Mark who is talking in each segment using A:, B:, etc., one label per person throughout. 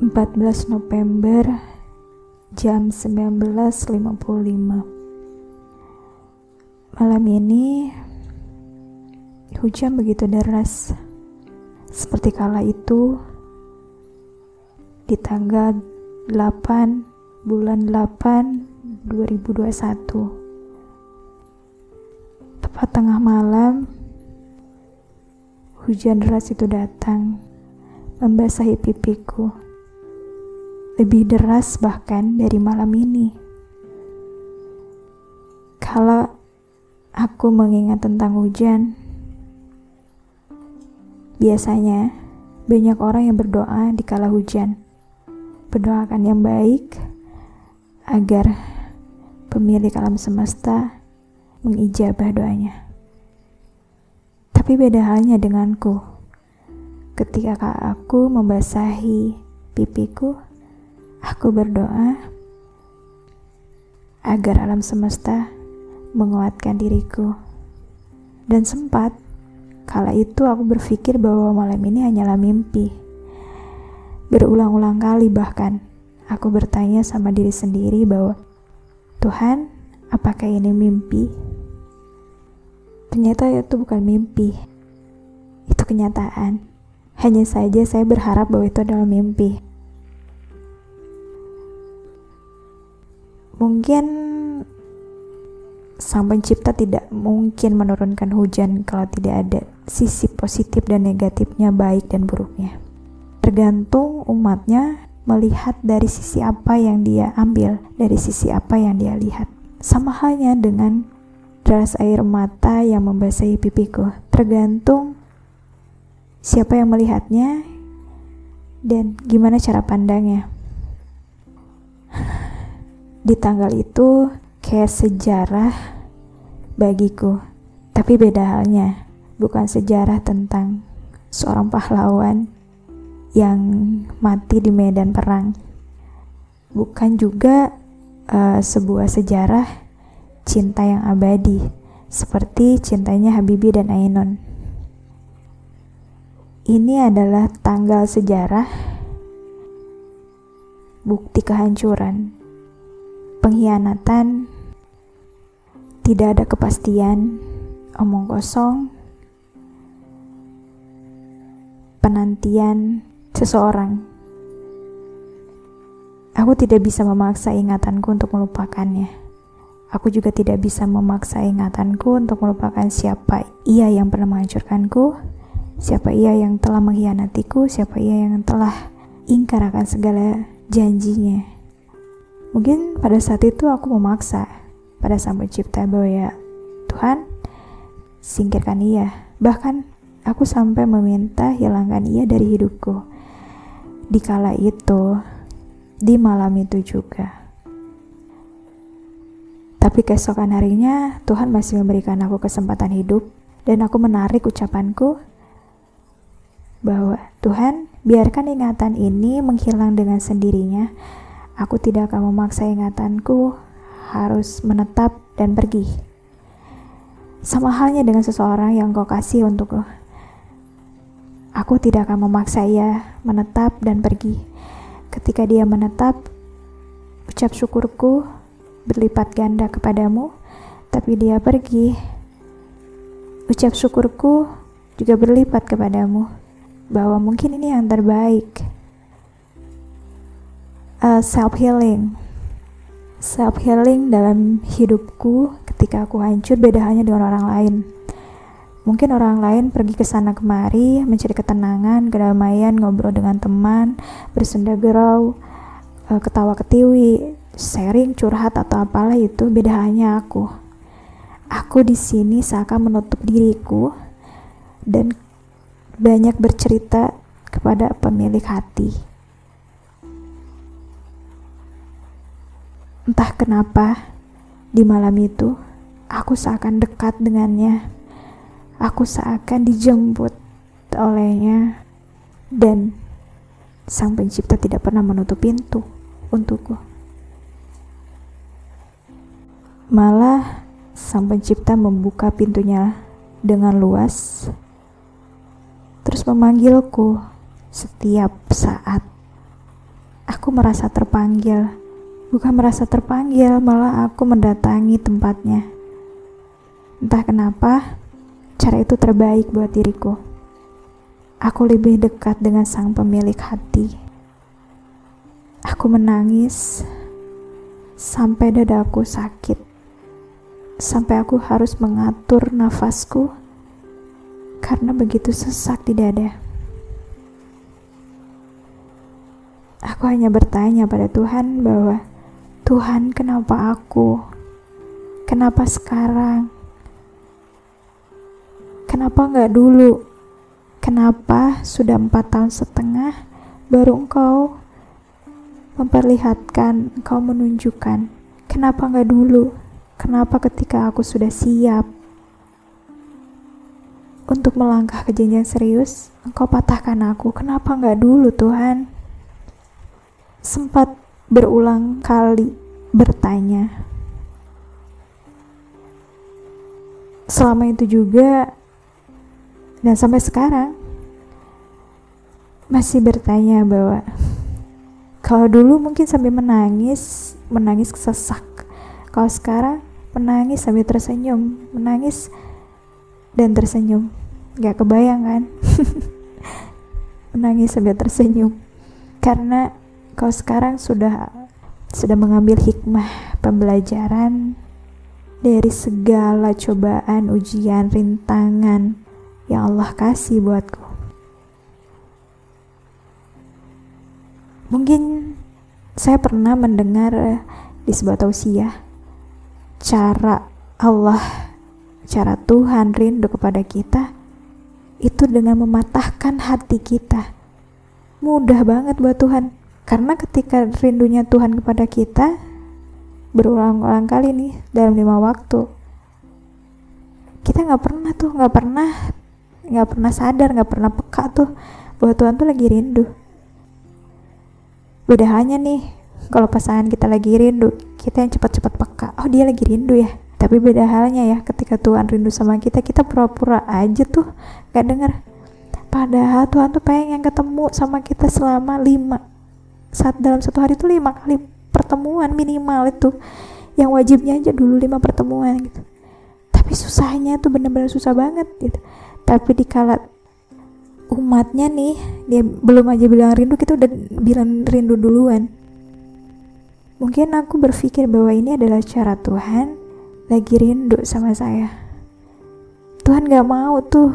A: 14 November jam 19.55 Malam ini hujan begitu deras. Seperti kala itu di tanggal 8 bulan 8 2021 tepat tengah malam hujan deras itu datang membasahi pipiku lebih deras bahkan dari malam ini. Kalau aku mengingat tentang hujan, biasanya banyak orang yang berdoa di kala hujan. Berdoakan yang baik agar pemilik alam semesta mengijabah doanya. Tapi beda halnya denganku. Ketika aku membasahi pipiku, Aku berdoa agar alam semesta menguatkan diriku. Dan sempat, kala itu aku berpikir bahwa malam ini hanyalah mimpi. Berulang-ulang kali bahkan, aku bertanya sama diri sendiri bahwa, Tuhan, apakah ini mimpi? Ternyata itu bukan mimpi, itu kenyataan. Hanya saja saya berharap bahwa itu adalah mimpi. Mungkin Sang Pencipta tidak mungkin menurunkan hujan kalau tidak ada sisi positif dan negatifnya, baik dan buruknya. Tergantung umatnya melihat dari sisi apa yang dia ambil, dari sisi apa yang dia lihat. Sama halnya dengan deras air mata yang membasahi pipiku. Tergantung siapa yang melihatnya dan gimana cara pandangnya di tanggal itu kayak sejarah bagiku. Tapi beda halnya, bukan sejarah tentang seorang pahlawan yang mati di medan perang. Bukan juga uh, sebuah sejarah cinta yang abadi, seperti cintanya Habibie dan Ainun. Ini adalah tanggal sejarah bukti kehancuran pengkhianatan, tidak ada kepastian, omong kosong, penantian seseorang. Aku tidak bisa memaksa ingatanku untuk melupakannya. Aku juga tidak bisa memaksa ingatanku untuk melupakan siapa ia yang pernah menghancurkanku, siapa ia yang telah mengkhianatiku, siapa ia yang telah ingkar akan segala janjinya. Mungkin pada saat itu aku memaksa pada Sang Pencipta bahwa ya Tuhan, singkirkan ia. Bahkan aku sampai meminta hilangkan ia dari hidupku. Di kala itu, di malam itu juga. Tapi keesokan harinya, Tuhan masih memberikan aku kesempatan hidup dan aku menarik ucapanku bahwa Tuhan, biarkan ingatan ini menghilang dengan sendirinya Aku tidak akan memaksa ingatanku harus menetap dan pergi. Sama halnya dengan seseorang yang kau kasih untukku. Aku tidak akan memaksa ia menetap dan pergi. Ketika dia menetap, ucap syukurku berlipat ganda kepadamu, tapi dia pergi. Ucap syukurku juga berlipat kepadamu, bahwa mungkin ini yang terbaik uh, self healing self healing dalam hidupku ketika aku hancur beda hanya dengan orang lain. Mungkin orang lain pergi ke sana kemari mencari ketenangan kedamaian ngobrol dengan teman bersenda gurau uh, ketawa ketiwi sharing curhat atau apalah itu beda hanya aku. Aku di sini seakan menutup diriku dan banyak bercerita kepada pemilik hati Entah kenapa, di malam itu aku seakan dekat dengannya. Aku seakan dijemput olehnya dan Sang Pencipta tidak pernah menutup pintu untukku. Malah Sang Pencipta membuka pintunya dengan luas terus memanggilku setiap saat aku merasa terpanggil. Bukan merasa terpanggil, malah aku mendatangi tempatnya. Entah kenapa, cara itu terbaik buat diriku. Aku lebih dekat dengan sang pemilik hati. Aku menangis sampai dadaku sakit. Sampai aku harus mengatur nafasku karena begitu sesak di dada. Aku hanya bertanya pada Tuhan bahwa Tuhan kenapa aku? Kenapa sekarang? Kenapa nggak dulu? Kenapa sudah empat tahun setengah baru engkau memperlihatkan, engkau menunjukkan? Kenapa nggak dulu? Kenapa ketika aku sudah siap untuk melangkah ke jenjang serius, engkau patahkan aku. Kenapa nggak dulu Tuhan? Sempat berulang kali bertanya. Selama itu juga dan sampai sekarang masih bertanya bahwa kalau dulu mungkin sambil menangis, menangis sesak. Kalau sekarang menangis sambil tersenyum, menangis dan tersenyum. Gak kebayang kan? menangis sambil tersenyum. Karena kau sekarang sudah sudah mengambil hikmah pembelajaran dari segala cobaan, ujian, rintangan yang Allah kasih buatku. Mungkin saya pernah mendengar di sebuah tausiah cara Allah, cara Tuhan rindu kepada kita itu dengan mematahkan hati kita. Mudah banget buat Tuhan karena ketika rindunya Tuhan kepada kita berulang-ulang kali nih dalam lima waktu, kita nggak pernah tuh nggak pernah nggak pernah sadar nggak pernah peka tuh bahwa Tuhan tuh lagi rindu. Beda hanya nih kalau pasangan kita lagi rindu, kita yang cepat-cepat peka. Oh dia lagi rindu ya. Tapi beda halnya ya ketika Tuhan rindu sama kita, kita pura-pura aja tuh gak denger. Padahal Tuhan tuh pengen ketemu sama kita selama lima saat dalam satu hari itu lima kali pertemuan minimal itu. Yang wajibnya aja dulu lima pertemuan gitu. Tapi susahnya tuh bener-bener susah banget gitu. Tapi dikala umatnya nih dia belum aja bilang rindu kita udah bilang rindu duluan. Mungkin aku berpikir bahwa ini adalah cara Tuhan lagi rindu sama saya. Tuhan gak mau tuh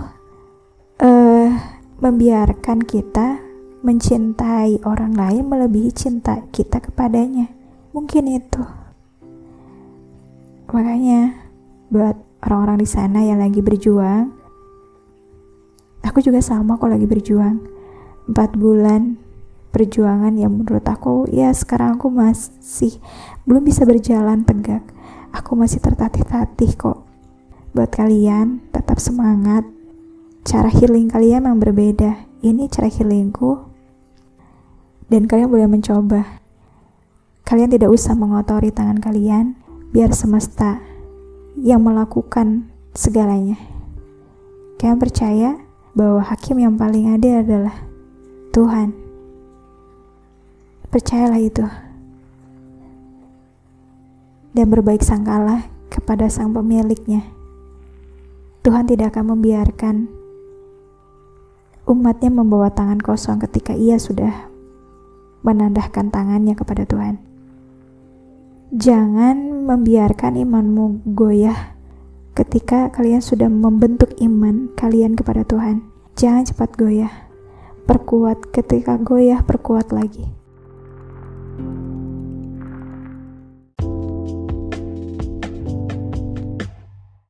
A: uh, membiarkan kita mencintai orang lain melebihi cinta kita kepadanya. Mungkin itu. Makanya buat orang-orang di sana yang lagi berjuang, aku juga sama kok lagi berjuang. Empat bulan perjuangan yang menurut aku ya sekarang aku masih belum bisa berjalan tegak. Aku masih tertatih-tatih kok. Buat kalian tetap semangat. Cara healing kalian memang berbeda. Ini cara healingku dan kalian boleh mencoba. Kalian tidak usah mengotori tangan kalian, biar semesta yang melakukan segalanya. Kalian percaya bahwa hakim yang paling adil adalah Tuhan. Percayalah itu. Dan berbaik sangkalah kepada sang pemiliknya. Tuhan tidak akan membiarkan umatnya membawa tangan kosong ketika ia sudah menandahkan tangannya kepada Tuhan. Jangan membiarkan imanmu goyah ketika kalian sudah membentuk iman kalian kepada Tuhan. Jangan cepat goyah. Perkuat ketika goyah, perkuat lagi.